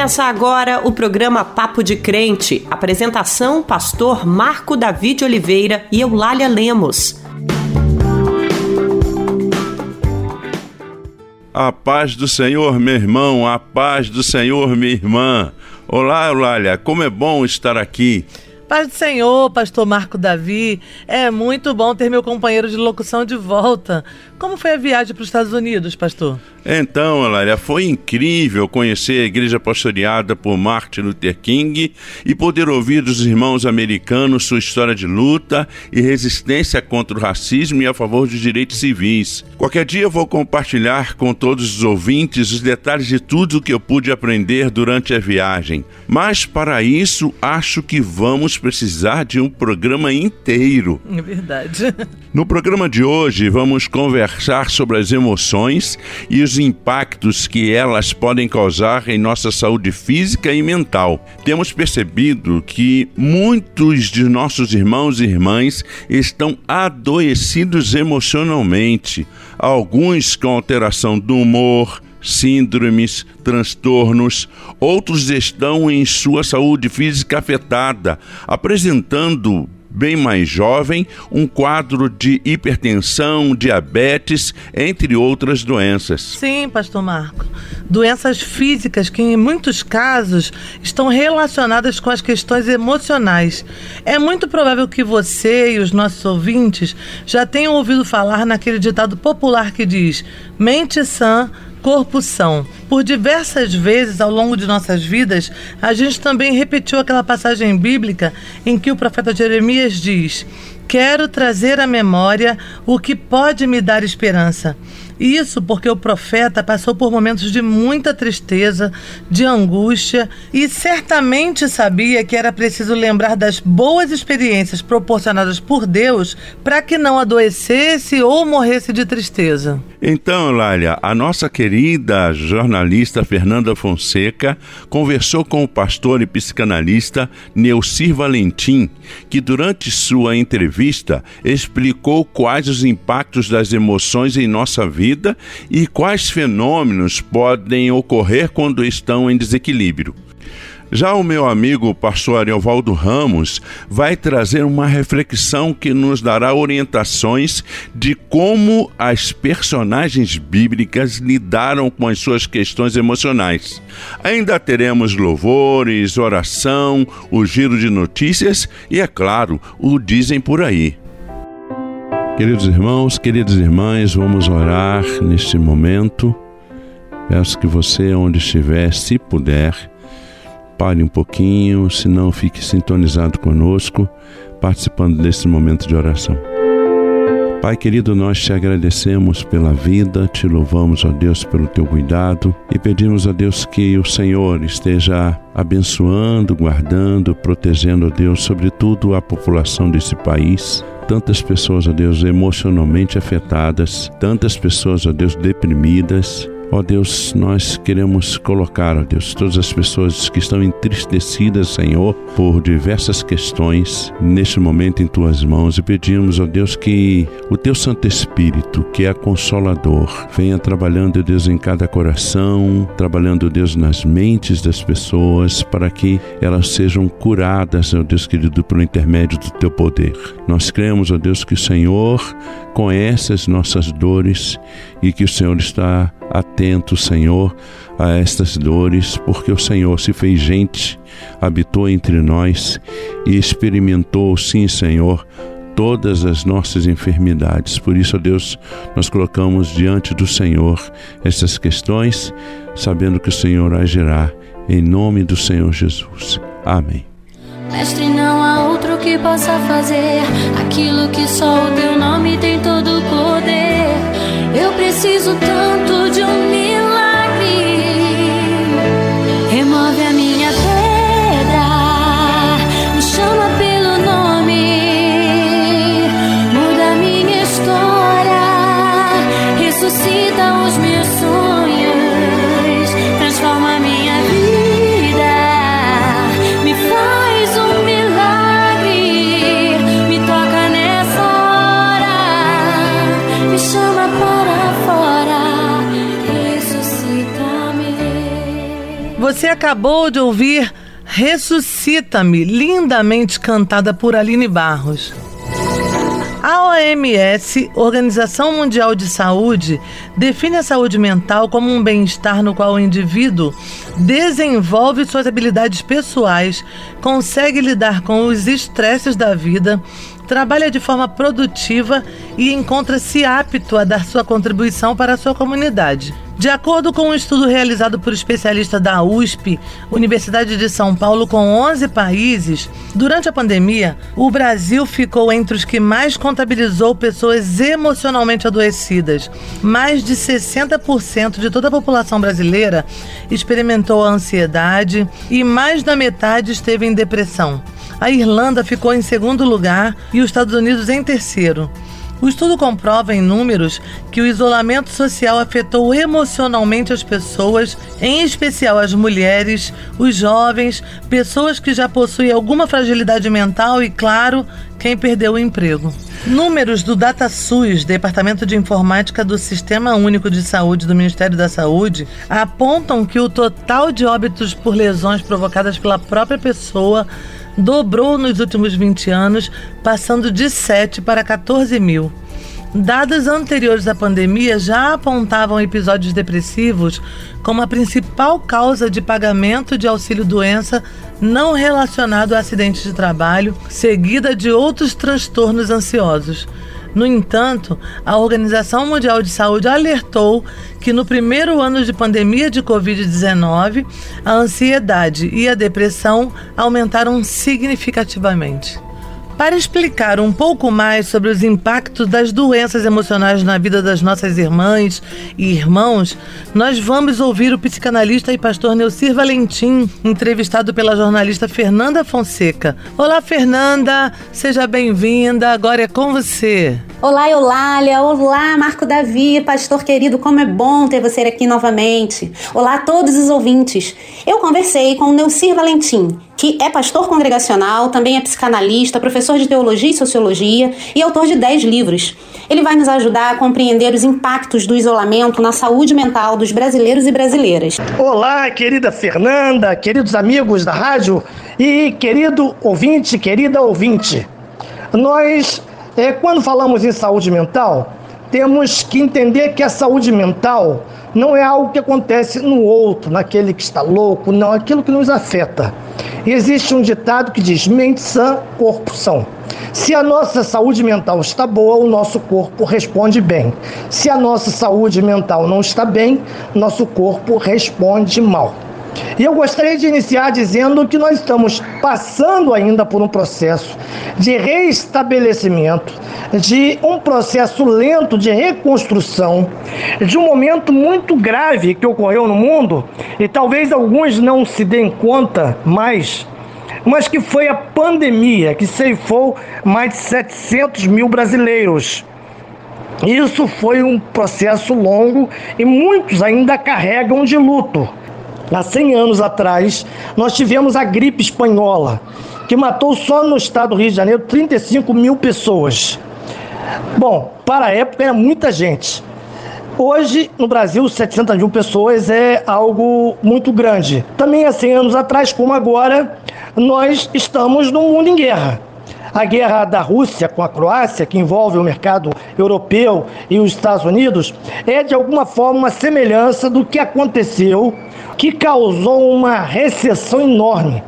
Começa agora o programa Papo de Crente. Apresentação: Pastor Marco David Oliveira e Eulália Lemos. A paz do Senhor, meu irmão, a paz do Senhor, minha irmã. Olá, Eulália, como é bom estar aqui. Paz do Senhor, pastor Marco Davi. É muito bom ter meu companheiro de locução de volta. Como foi a viagem para os Estados Unidos, pastor? Então, Alária, foi incrível conhecer a igreja pastoreada por Martin Luther King e poder ouvir dos irmãos americanos sua história de luta e resistência contra o racismo e a favor dos direitos civis. Qualquer dia eu vou compartilhar com todos os ouvintes os detalhes de tudo o que eu pude aprender durante a viagem. Mas para isso, acho que vamos precisar de um programa inteiro. É verdade. No programa de hoje, vamos conversar sobre as emoções e os impactos que elas podem causar em nossa saúde física e mental. Temos percebido que muitos de nossos irmãos e irmãs estão adoecidos emocionalmente, alguns com alteração do humor síndromes, transtornos, outros estão em sua saúde física afetada, apresentando bem mais jovem, um quadro de hipertensão, diabetes, entre outras doenças. Sim, pastor Marco. Doenças físicas que em muitos casos estão relacionadas com as questões emocionais. É muito provável que você e os nossos ouvintes já tenham ouvido falar naquele ditado popular que diz: mente sã corpo são. Por diversas vezes ao longo de nossas vidas, a gente também repetiu aquela passagem bíblica em que o profeta Jeremias diz: Quero trazer à memória o que pode me dar esperança. Isso porque o profeta passou por momentos de muita tristeza, de angústia e certamente sabia que era preciso lembrar das boas experiências proporcionadas por Deus para que não adoecesse ou morresse de tristeza. Então, Lália, a nossa querida jornalista Fernanda Fonseca conversou com o pastor e psicanalista Neucir Valentim, que durante sua entrevista explicou quais os impactos das emoções em nossa vida vida e quais fenômenos podem ocorrer quando estão em desequilíbrio. Já o meu amigo pastor Ariovaldo Ramos vai trazer uma reflexão que nos dará orientações de como as personagens bíblicas lidaram com as suas questões emocionais. Ainda teremos louvores, oração, o giro de notícias e, é claro, o Dizem por aí. Queridos irmãos, queridas irmãs, vamos orar neste momento. Peço que você, onde estiver, se puder, pare um pouquinho, se não, fique sintonizado conosco, participando desse momento de oração. Pai querido, nós te agradecemos pela vida, te louvamos, ó Deus, pelo teu cuidado e pedimos a Deus que o Senhor esteja abençoando, guardando, protegendo, ó Deus, sobretudo a população desse país tantas pessoas, ó Deus, emocionalmente afetadas, tantas pessoas, ó Deus, deprimidas, Ó oh Deus, nós queremos colocar, ó oh Deus, todas as pessoas que estão entristecidas, Senhor, por diversas questões, neste momento em tuas mãos e pedimos, ó oh Deus, que o teu Santo Espírito, que é consolador, venha trabalhando, Deus, em cada coração, trabalhando, Deus, nas mentes das pessoas, para que elas sejam curadas, ó Deus querido, pelo intermédio do teu poder. Nós cremos, ó Deus, que o Senhor conhece as nossas dores e que o Senhor está atento, Senhor, a estas dores, porque o Senhor se fez gente, habitou entre nós e experimentou, sim, Senhor, todas as nossas enfermidades. Por isso, ó Deus, nós colocamos diante do Senhor essas questões, sabendo que o Senhor agirá em nome do Senhor Jesus. Amém. Mestre, não há outro que possa fazer aquilo que só o teu nome tem todo o poder. Eu preciso tanto ressuscita os meus sonhos, transforma minha vida, me faz um milagre, me toca nessa hora, me chama para fora, ressuscita-me. Você acabou de ouvir Ressuscita-me, lindamente cantada por Aline Barros. A OMS, Organização Mundial de Saúde, define a saúde mental como um bem-estar no qual o indivíduo desenvolve suas habilidades pessoais, consegue lidar com os estresses da vida, trabalha de forma produtiva e encontra-se apto a dar sua contribuição para a sua comunidade. De acordo com um estudo realizado por especialistas da USP, Universidade de São Paulo, com 11 países, durante a pandemia, o Brasil ficou entre os que mais contabilizou pessoas emocionalmente adoecidas. Mais de 60% de toda a população brasileira experimentou ansiedade e mais da metade esteve em depressão. A Irlanda ficou em segundo lugar e os Estados Unidos em terceiro. O estudo comprova em números que o isolamento social afetou emocionalmente as pessoas, em especial as mulheres, os jovens, pessoas que já possuem alguma fragilidade mental e, claro, quem perdeu o emprego. Números do DataSUS, Departamento de Informática do Sistema Único de Saúde do Ministério da Saúde, apontam que o total de óbitos por lesões provocadas pela própria pessoa dobrou nos últimos 20 anos, passando de 7 para 14 mil. Dados anteriores à pandemia já apontavam episódios depressivos como a principal causa de pagamento de auxílio-doença não relacionado a acidentes de trabalho, seguida de outros transtornos ansiosos. No entanto, a Organização Mundial de Saúde alertou que no primeiro ano de pandemia de Covid-19, a ansiedade e a depressão aumentaram significativamente. Para explicar um pouco mais sobre os impactos das doenças emocionais na vida das nossas irmãs e irmãos, nós vamos ouvir o psicanalista e pastor Neucir Valentim, entrevistado pela jornalista Fernanda Fonseca. Olá, Fernanda, seja bem-vinda, agora é com você. Olá, Eulália. Olá, Marco Davi, pastor querido, como é bom ter você aqui novamente. Olá a todos os ouvintes. Eu conversei com o Neucir Valentim, que é pastor congregacional, também é psicanalista, professor de teologia e sociologia e autor de 10 livros. Ele vai nos ajudar a compreender os impactos do isolamento na saúde mental dos brasileiros e brasileiras. Olá, querida Fernanda, queridos amigos da rádio e querido ouvinte, querida ouvinte. Nós é, quando falamos em saúde mental, temos que entender que a saúde mental não é algo que acontece no outro, naquele que está louco, não, aquilo que nos afeta. Existe um ditado que diz: mente sã, corpo são. Se a nossa saúde mental está boa, o nosso corpo responde bem. Se a nossa saúde mental não está bem, nosso corpo responde mal. E eu gostaria de iniciar dizendo que nós estamos passando ainda por um processo de reestabelecimento, de um processo lento de reconstrução, de um momento muito grave que ocorreu no mundo e talvez alguns não se deem conta mais mas que foi a pandemia que ceifou mais de 700 mil brasileiros. Isso foi um processo longo e muitos ainda carregam de luto. Há 100 anos atrás, nós tivemos a gripe espanhola, que matou só no estado do Rio de Janeiro 35 mil pessoas. Bom, para a época era muita gente. Hoje, no Brasil, 700 mil pessoas é algo muito grande. Também há 100 anos atrás, como agora, nós estamos num mundo em guerra. A guerra da Rússia com a Croácia, que envolve o mercado europeu e os Estados Unidos, é de alguma forma uma semelhança do que aconteceu que causou uma recessão enorme.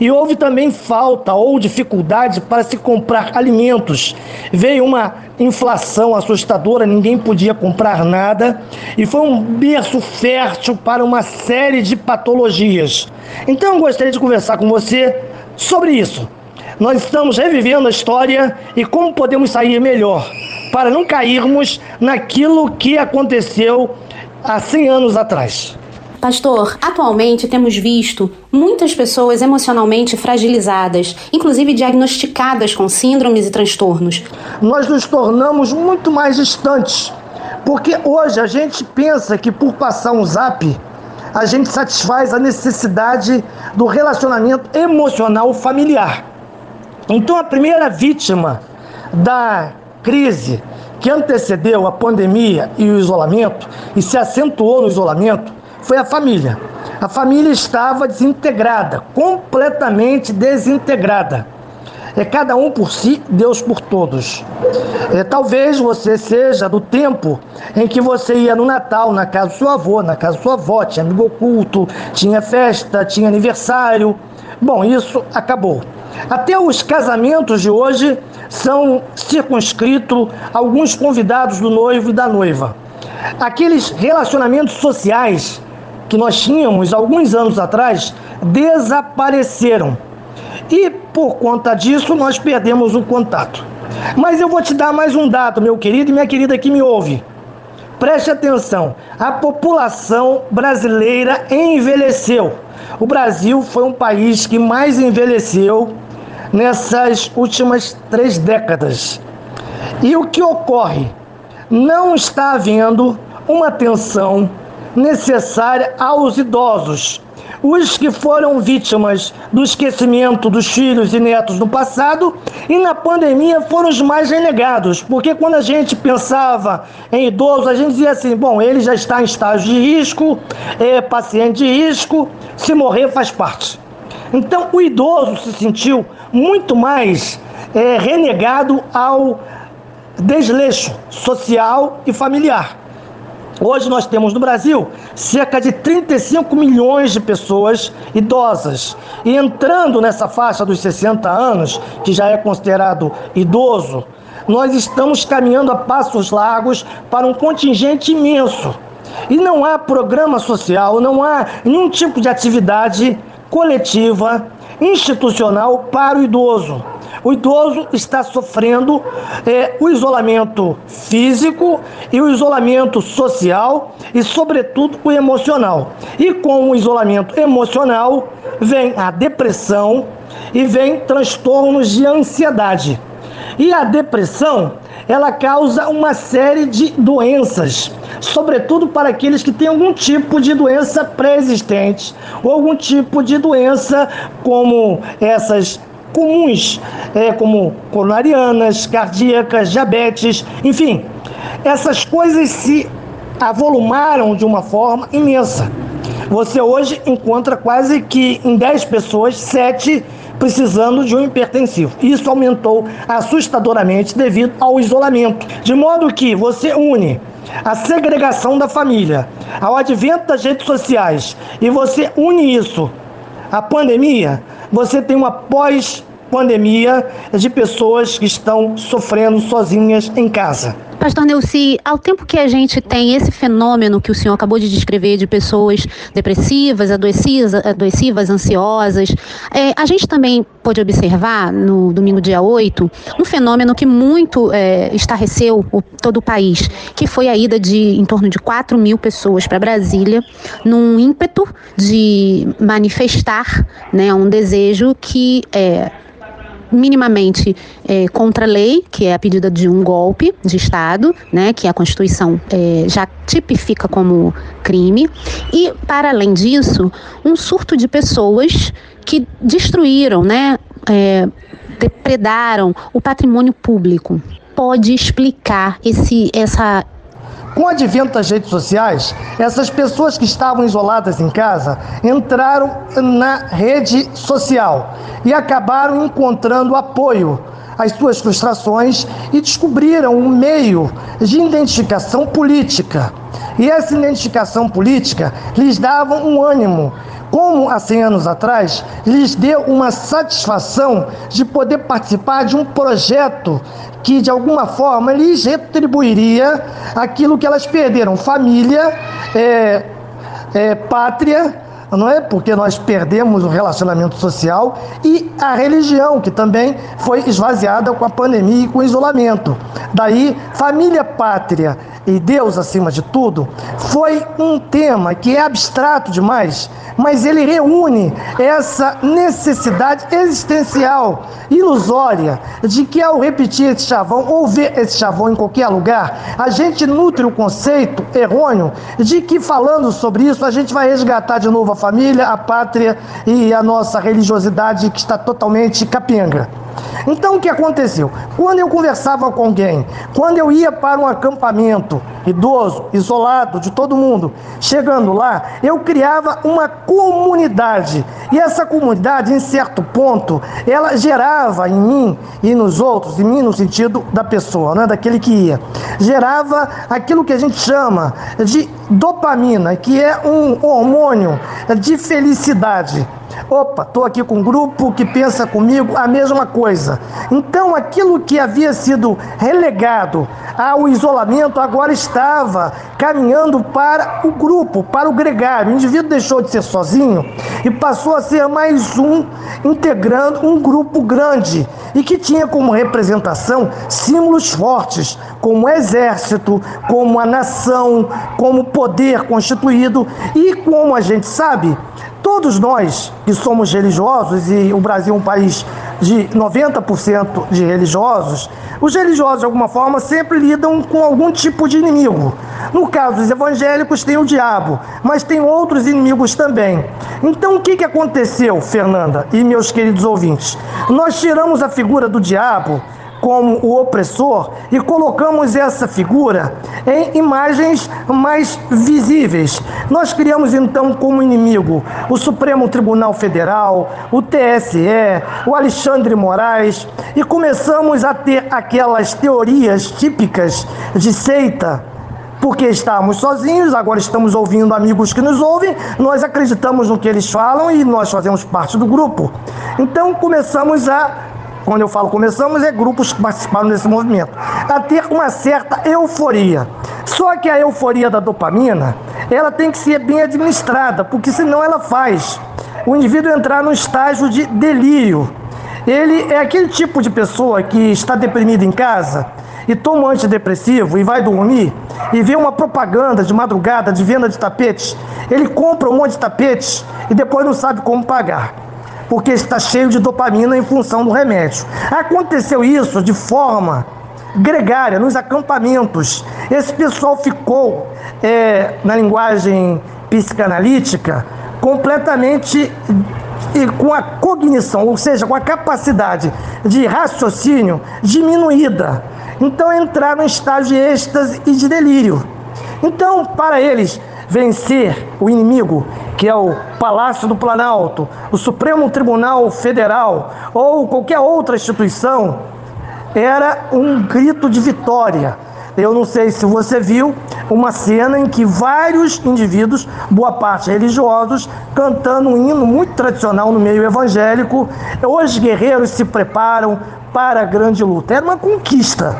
E houve também falta ou dificuldade para se comprar alimentos. Veio uma inflação assustadora, ninguém podia comprar nada e foi um berço fértil para uma série de patologias. Então eu gostaria de conversar com você sobre isso. Nós estamos revivendo a história e como podemos sair melhor para não cairmos naquilo que aconteceu há 100 anos atrás. Pastor, atualmente temos visto muitas pessoas emocionalmente fragilizadas, inclusive diagnosticadas com síndromes e transtornos. Nós nos tornamos muito mais distantes, porque hoje a gente pensa que por passar um zap a gente satisfaz a necessidade do relacionamento emocional familiar. Então a primeira vítima da crise que antecedeu a pandemia e o isolamento e se acentuou no isolamento foi a família. A família estava desintegrada, completamente desintegrada. É cada um por si, Deus por todos. É, talvez você seja do tempo em que você ia no Natal, na casa do seu avô, na casa da sua avó, tinha amigo oculto, tinha festa, tinha aniversário. Bom, isso acabou. Até os casamentos de hoje são circunscritos alguns convidados do noivo e da noiva. Aqueles relacionamentos sociais que nós tínhamos alguns anos atrás desapareceram. E por conta disso nós perdemos o contato. Mas eu vou te dar mais um dado, meu querido e minha querida que me ouve. Preste atenção: a população brasileira envelheceu. O Brasil foi um país que mais envelheceu nessas últimas três décadas. E o que ocorre? Não está havendo uma atenção necessária aos idosos. Os que foram vítimas do esquecimento dos filhos e netos no passado e na pandemia foram os mais renegados, porque quando a gente pensava em idoso, a gente dizia assim: bom, ele já está em estágio de risco, é paciente de risco, se morrer faz parte. Então o idoso se sentiu muito mais é, renegado ao desleixo social e familiar. Hoje nós temos no Brasil cerca de 35 milhões de pessoas idosas. E entrando nessa faixa dos 60 anos, que já é considerado idoso, nós estamos caminhando a passos largos para um contingente imenso. E não há programa social, não há nenhum tipo de atividade coletiva, institucional para o idoso. O idoso está sofrendo é, o isolamento físico e o isolamento social e, sobretudo, o emocional. E com o isolamento emocional vem a depressão e vem transtornos de ansiedade. E a depressão, ela causa uma série de doenças, sobretudo para aqueles que têm algum tipo de doença pré-existente ou algum tipo de doença como essas comuns, é, como coronarianas, cardíacas, diabetes, enfim. Essas coisas se avolumaram de uma forma imensa. Você hoje encontra quase que em 10 pessoas, 7 precisando de um hipertensivo. Isso aumentou assustadoramente devido ao isolamento. De modo que você une a segregação da família ao advento das redes sociais e você une isso à pandemia, você tem uma pós-pandemia de pessoas que estão sofrendo sozinhas em casa. Pastor Neuci, ao tempo que a gente tem esse fenômeno que o senhor acabou de descrever de pessoas depressivas, adoecidas, adoecivas ansiosas, é, a gente também pôde observar no domingo dia 8 um fenômeno que muito é, estarreceu o, todo o país, que foi a ida de em torno de 4 mil pessoas para Brasília, num ímpeto de manifestar né, um desejo que é, minimamente é, contra a lei, que é a pedida de um golpe de Estado, né, que a Constituição é, já tipifica como crime, e, para além disso, um surto de pessoas que destruíram, né, é, depredaram o patrimônio público. Pode explicar esse, essa com o advento das redes sociais, essas pessoas que estavam isoladas em casa entraram na rede social e acabaram encontrando apoio às suas frustrações e descobriram um meio de identificação política. E essa identificação política lhes dava um ânimo como há 100 anos atrás, lhes deu uma satisfação de poder participar de um projeto que, de alguma forma, lhes retribuiria aquilo que elas perderam: família, é, é, pátria não é? Porque nós perdemos o relacionamento social e a religião, que também foi esvaziada com a pandemia e com o isolamento. Daí, família, pátria e Deus acima de tudo, foi um tema que é abstrato demais, mas ele reúne essa necessidade existencial, ilusória, de que ao repetir esse chavão ou ver esse chavão em qualquer lugar, a gente nutre o conceito errôneo de que falando sobre isso a gente vai resgatar de novo a família, a pátria e a nossa religiosidade que está totalmente capenga. Então o que aconteceu? Quando eu conversava com alguém, quando eu ia para um acampamento idoso, isolado de todo mundo, chegando lá, eu criava uma comunidade. E essa comunidade, em certo ponto, ela gerava em mim e nos outros, em mim no sentido da pessoa, né, daquele que ia, gerava aquilo que a gente chama de dopamina, que é um hormônio de felicidade. Opa, estou aqui com um grupo que pensa comigo a mesma coisa. Então, aquilo que havia sido relegado ao isolamento agora estava caminhando para o grupo, para o gregário. O indivíduo deixou de ser sozinho e passou a ser mais um integrando um grupo grande e que tinha como representação símbolos fortes, como o exército, como a nação, como poder constituído e como a gente sabe, Todos nós que somos religiosos, e o Brasil é um país de 90% de religiosos, os religiosos, de alguma forma, sempre lidam com algum tipo de inimigo. No caso dos evangélicos, tem o diabo, mas tem outros inimigos também. Então, o que, que aconteceu, Fernanda e meus queridos ouvintes? Nós tiramos a figura do diabo como o opressor e colocamos essa figura em imagens mais visíveis. Nós criamos então como inimigo o Supremo Tribunal Federal, o TSE, o Alexandre Moraes e começamos a ter aquelas teorias típicas de seita porque estávamos sozinhos, agora estamos ouvindo amigos que nos ouvem, nós acreditamos no que eles falam e nós fazemos parte do grupo. Então começamos a quando eu falo começamos, é grupos que participaram desse movimento, a ter uma certa euforia. Só que a euforia da dopamina, ela tem que ser bem administrada, porque senão ela faz o indivíduo entrar num estágio de delírio. Ele é aquele tipo de pessoa que está deprimido em casa e toma um antidepressivo e vai dormir e vê uma propaganda de madrugada de venda de tapetes, ele compra um monte de tapetes e depois não sabe como pagar porque está cheio de dopamina em função do remédio. Aconteceu isso de forma gregária, nos acampamentos. Esse pessoal ficou, é, na linguagem psicanalítica, completamente e com a cognição, ou seja, com a capacidade de raciocínio diminuída. Então entraram em estágio de êxtase e de delírio. Então, para eles, vencer o inimigo, que é o Palácio do Planalto, o Supremo Tribunal Federal ou qualquer outra instituição, era um grito de vitória. Eu não sei se você viu uma cena em que vários indivíduos, boa parte religiosos, cantando um hino muito tradicional no meio evangélico. Os guerreiros se preparam para a grande luta. Era uma conquista.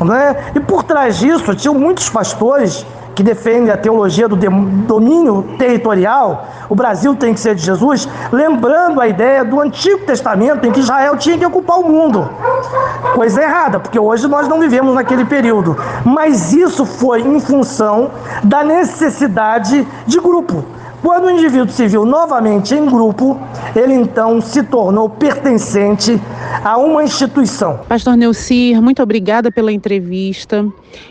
Não é? E por trás disso tinham muitos pastores que defende a teologia do domínio territorial, o Brasil tem que ser de Jesus, lembrando a ideia do Antigo Testamento em que Israel tinha que ocupar o mundo. Coisa errada, porque hoje nós não vivemos naquele período. Mas isso foi em função da necessidade de grupo. Quando o indivíduo se viu novamente em grupo, ele então se tornou pertencente a uma instituição. Pastor Neucir, muito obrigada pela entrevista.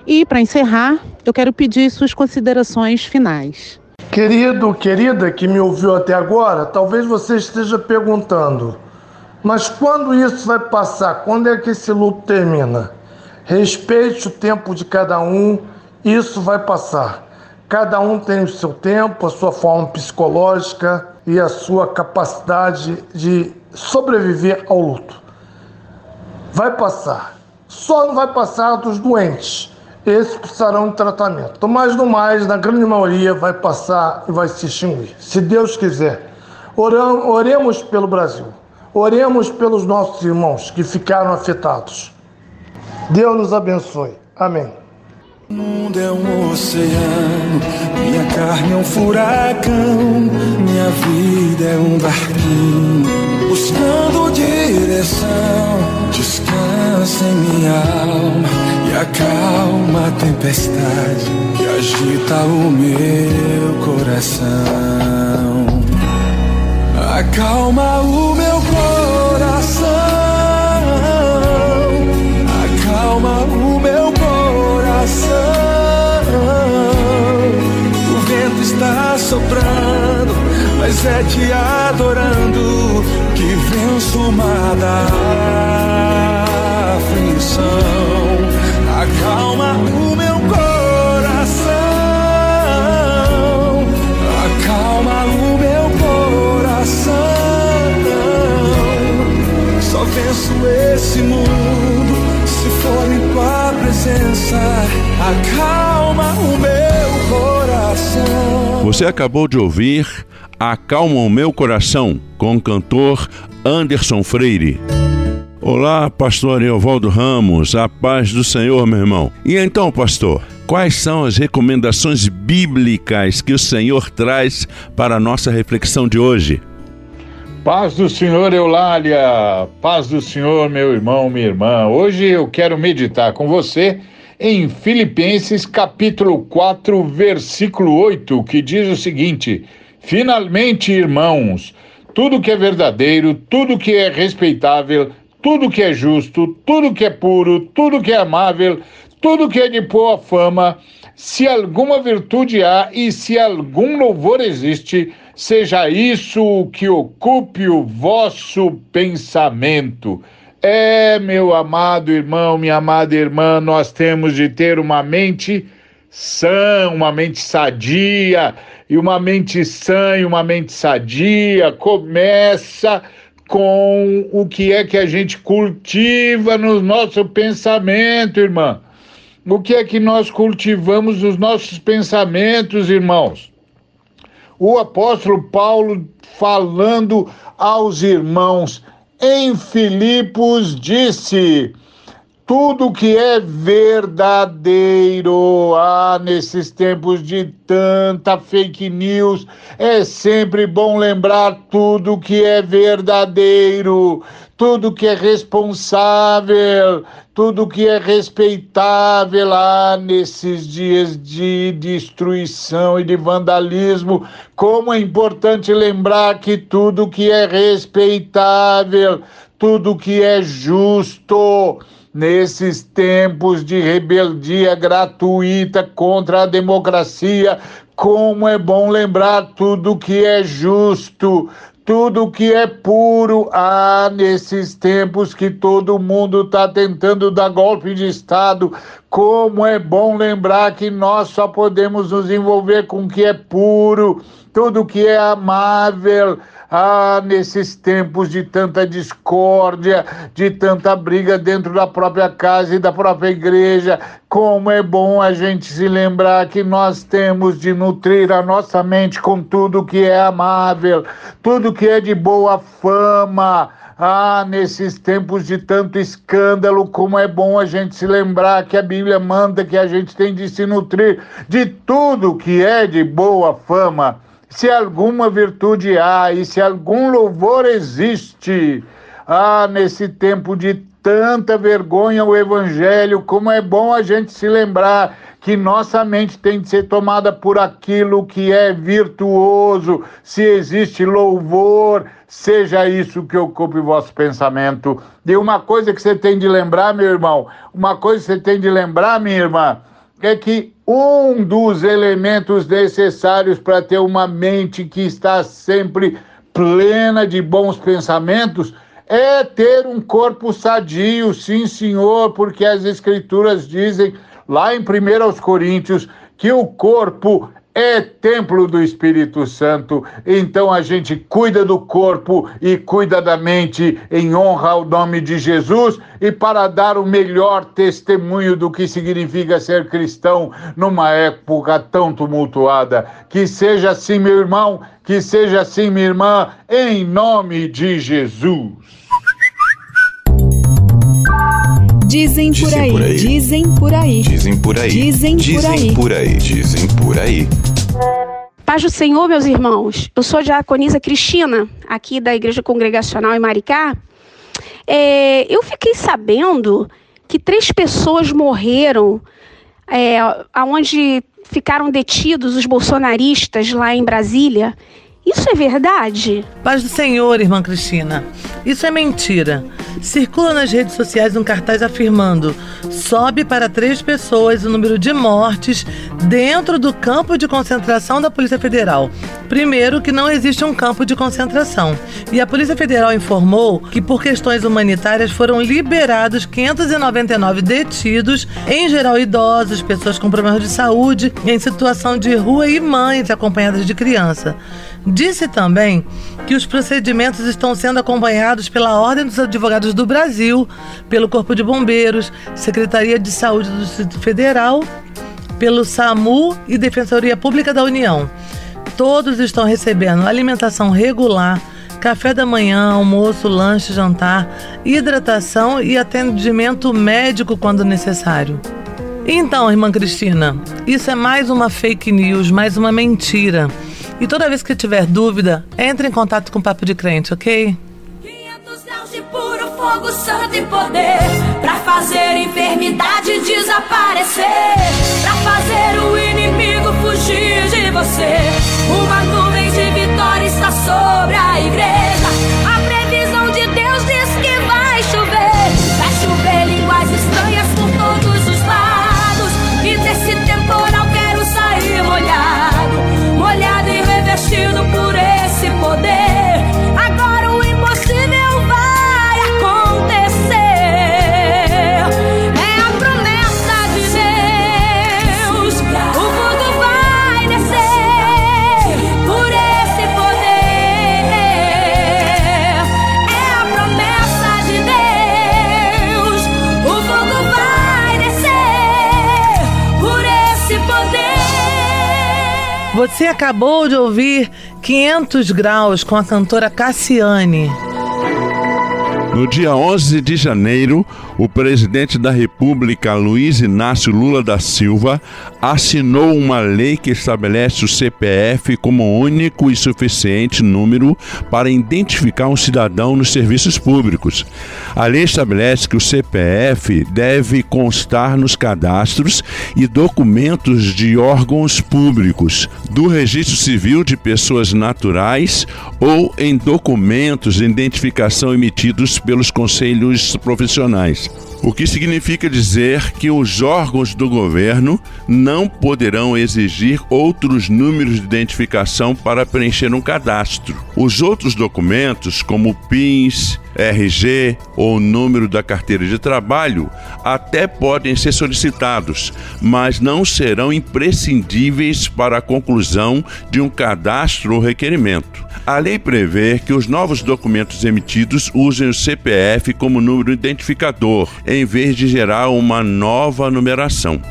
E para encerrar, eu quero pedir suas considerações finais. Querido, querida que me ouviu até agora, talvez você esteja perguntando: mas quando isso vai passar? Quando é que esse luto termina? Respeite o tempo de cada um, isso vai passar. Cada um tem o seu tempo, a sua forma psicológica e a sua capacidade de sobreviver ao luto. Vai passar. Só não vai passar dos doentes esses precisarão de tratamento. Mas no mais, na grande maioria, vai passar e vai se extinguir. Se Deus quiser. oremos pelo Brasil. Oremos pelos nossos irmãos que ficaram afetados. Deus nos abençoe. Amém. O mundo é um oceano, minha carne é um furacão, minha vida é um barquinho, buscando direção, descansa em minha alma e acalma a tempestade que agita o meu coração. Acalma o meu coração, vento está soprando mas é te adorando que venço uma da aflição. Acalma o meu coração, acalma o meu coração. Só venço esse mundo Você acabou de ouvir Acalma o Meu Coração com o cantor Anderson Freire. Olá, pastor Eovaldo Ramos, a paz do Senhor, meu irmão. E então, pastor, quais são as recomendações bíblicas que o Senhor traz para a nossa reflexão de hoje? Paz do Senhor, Eulália, paz do Senhor, meu irmão, minha irmã. Hoje eu quero meditar com você em Filipenses capítulo 4, versículo 8, que diz o seguinte: Finalmente, irmãos, tudo que é verdadeiro, tudo que é respeitável, tudo que é justo, tudo que é puro, tudo que é amável, tudo que é de boa fama, se alguma virtude há e se algum louvor existe, seja isso o que ocupe o vosso pensamento. É, meu amado irmão, minha amada irmã, nós temos de ter uma mente sã, uma mente sadia, e uma mente sã e uma mente sadia começa com o que é que a gente cultiva no nosso pensamento, irmã. O que é que nós cultivamos nos nossos pensamentos, irmãos? O apóstolo Paulo falando aos irmãos em Filipos disse: tudo que é verdadeiro. Ah, nesses tempos de tanta fake news, é sempre bom lembrar tudo que é verdadeiro, tudo que é responsável, tudo que é respeitável. Ah, nesses dias de destruição e de vandalismo, como é importante lembrar que tudo que é respeitável, tudo que é justo, nesses tempos de rebeldia gratuita contra a democracia, como é bom lembrar tudo que é justo, tudo que é puro. Ah, nesses tempos que todo mundo está tentando dar golpe de Estado, como é bom lembrar que nós só podemos nos envolver com o que é puro, tudo que é amável ah, nesses tempos de tanta discórdia, de tanta briga dentro da própria casa e da própria igreja, como é bom a gente se lembrar que nós temos de nutrir a nossa mente com tudo que é amável, tudo que é de boa fama. Ah, nesses tempos de tanto escândalo, como é bom a gente se lembrar que a Bíblia manda que a gente tem de se nutrir de tudo que é de boa fama se alguma virtude há e se algum louvor existe. Ah, nesse tempo de tanta vergonha o evangelho, como é bom a gente se lembrar que nossa mente tem de ser tomada por aquilo que é virtuoso. Se existe louvor, seja isso que ocupe vosso pensamento. E uma coisa que você tem de lembrar, meu irmão, uma coisa que você tem de lembrar, minha irmã, é que um dos elementos necessários para ter uma mente que está sempre plena de bons pensamentos é ter um corpo sadio, sim, senhor, porque as escrituras dizem lá em 1 Coríntios que o corpo é templo do Espírito Santo. Então a gente cuida do corpo e cuida da mente em honra ao nome de Jesus e para dar o melhor testemunho do que significa ser cristão numa época tão tumultuada. Que seja assim, meu irmão, que seja assim, minha irmã, em nome de Jesus. Dizem por aí, por aí, dizem por aí, dizem por aí, dizem por aí, por aí, dizem por aí. Paz do Senhor, meus irmãos. Eu sou a diaconisa Cristina, aqui da Igreja Congregacional em Maricá. É, eu fiquei sabendo que três pessoas morreram é, aonde ficaram detidos os bolsonaristas lá em Brasília. Isso é verdade? Paz do Senhor, irmã Cristina. Isso é mentira. circula nas redes sociais um cartaz afirmando: sobe para três pessoas o número de mortes dentro do campo de concentração da Polícia Federal. Primeiro, que não existe um campo de concentração. E a Polícia Federal informou que, por questões humanitárias, foram liberados 599 detidos, em geral idosos, pessoas com problemas de saúde, em situação de rua e mães acompanhadas de criança. Disse também que os procedimentos estão sendo acompanhados pela Ordem dos Advogados do Brasil, pelo Corpo de Bombeiros, Secretaria de Saúde do Distrito Federal, pelo SAMU e Defensoria Pública da União. Todos estão recebendo alimentação regular, café da manhã, almoço, lanche, jantar, hidratação e atendimento médico quando necessário. Então, irmã Cristina, isso é mais uma fake news, mais uma mentira. E toda vez que tiver dúvida, entre em contato com o Papo de Crente, ok? 500 graus de puro fogo santo e poder Pra fazer enfermidade desaparecer Pra fazer o inimigo fugir de você Uma nuvem de vitória está sobre Você acabou de ouvir 500 Graus com a cantora Cassiane. No dia 11 de janeiro, o presidente da República, Luiz Inácio Lula da Silva, assinou uma lei que estabelece o CPF como único e suficiente número para identificar um cidadão nos serviços públicos. A lei estabelece que o CPF deve constar nos cadastros e documentos de órgãos públicos, do registro civil de pessoas naturais ou em documentos de identificação emitidos pelos conselhos profissionais. O que significa dizer que os órgãos do governo não poderão exigir outros números de identificação para preencher um cadastro. Os outros documentos, como PINs, RG ou número da carteira de trabalho, até podem ser solicitados, mas não serão imprescindíveis para a conclusão de um cadastro ou requerimento. A lei prevê que os novos documentos emitidos usem o CPF como número identificador, em vez de gerar uma nova numeração.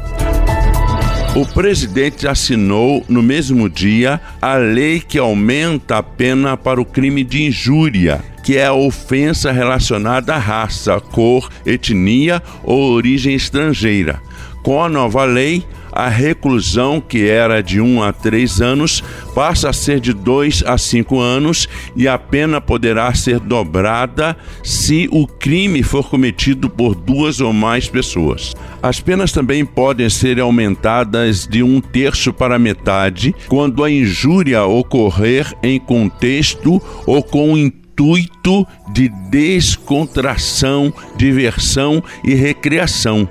O presidente assinou no mesmo dia a lei que aumenta a pena para o crime de injúria, que é a ofensa relacionada à raça, cor, etnia ou origem estrangeira. Com a nova lei, a reclusão, que era de 1 a 3 anos, passa a ser de 2 a 5 anos e a pena poderá ser dobrada se o crime for cometido por duas ou mais pessoas. As penas também podem ser aumentadas de um terço para metade quando a injúria ocorrer em contexto ou com intuito de descontração, diversão e recreação.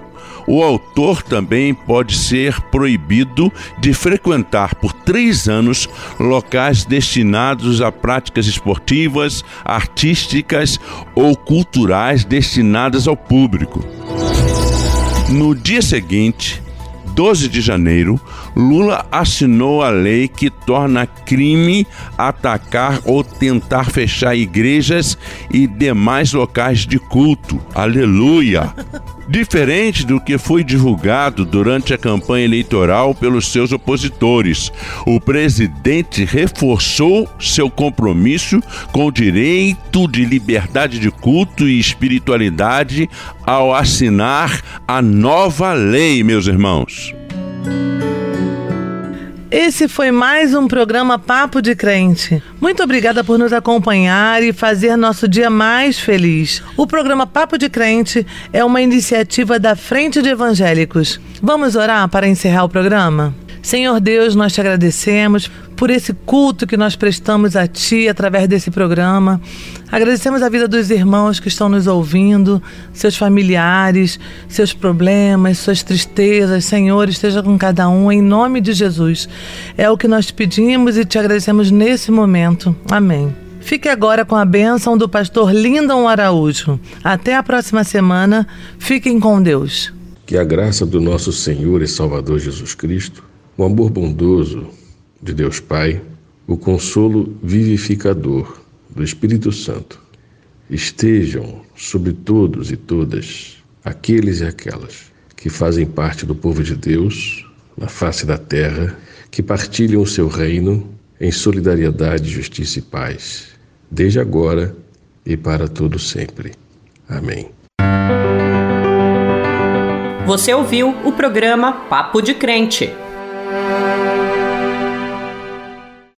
O autor também pode ser proibido de frequentar por três anos locais destinados a práticas esportivas, artísticas ou culturais destinadas ao público. No dia seguinte, 12 de janeiro, Lula assinou a lei que torna crime atacar ou tentar fechar igrejas e demais locais de culto. Aleluia! Diferente do que foi divulgado durante a campanha eleitoral pelos seus opositores, o presidente reforçou seu compromisso com o direito de liberdade de culto e espiritualidade ao assinar a nova lei, meus irmãos. Esse foi mais um programa Papo de Crente. Muito obrigada por nos acompanhar e fazer nosso dia mais feliz. O programa Papo de Crente é uma iniciativa da Frente de Evangélicos. Vamos orar para encerrar o programa? Senhor Deus, nós te agradecemos por esse culto que nós prestamos a Ti através desse programa. Agradecemos a vida dos irmãos que estão nos ouvindo, seus familiares, seus problemas, suas tristezas. Senhor, esteja com cada um em nome de Jesus. É o que nós te pedimos e te agradecemos nesse momento. Amém. Fique agora com a bênção do pastor Lindon Araújo. Até a próxima semana. Fiquem com Deus. Que a graça do nosso Senhor e Salvador Jesus Cristo, o amor bondoso de Deus Pai, o consolo vivificador do Espírito Santo estejam sobre todos e todas, aqueles e aquelas que fazem parte do povo de Deus na face da terra, que partilham o seu reino em solidariedade, justiça e paz desde agora e para todo sempre. Amém. Você ouviu o programa Papo de Crente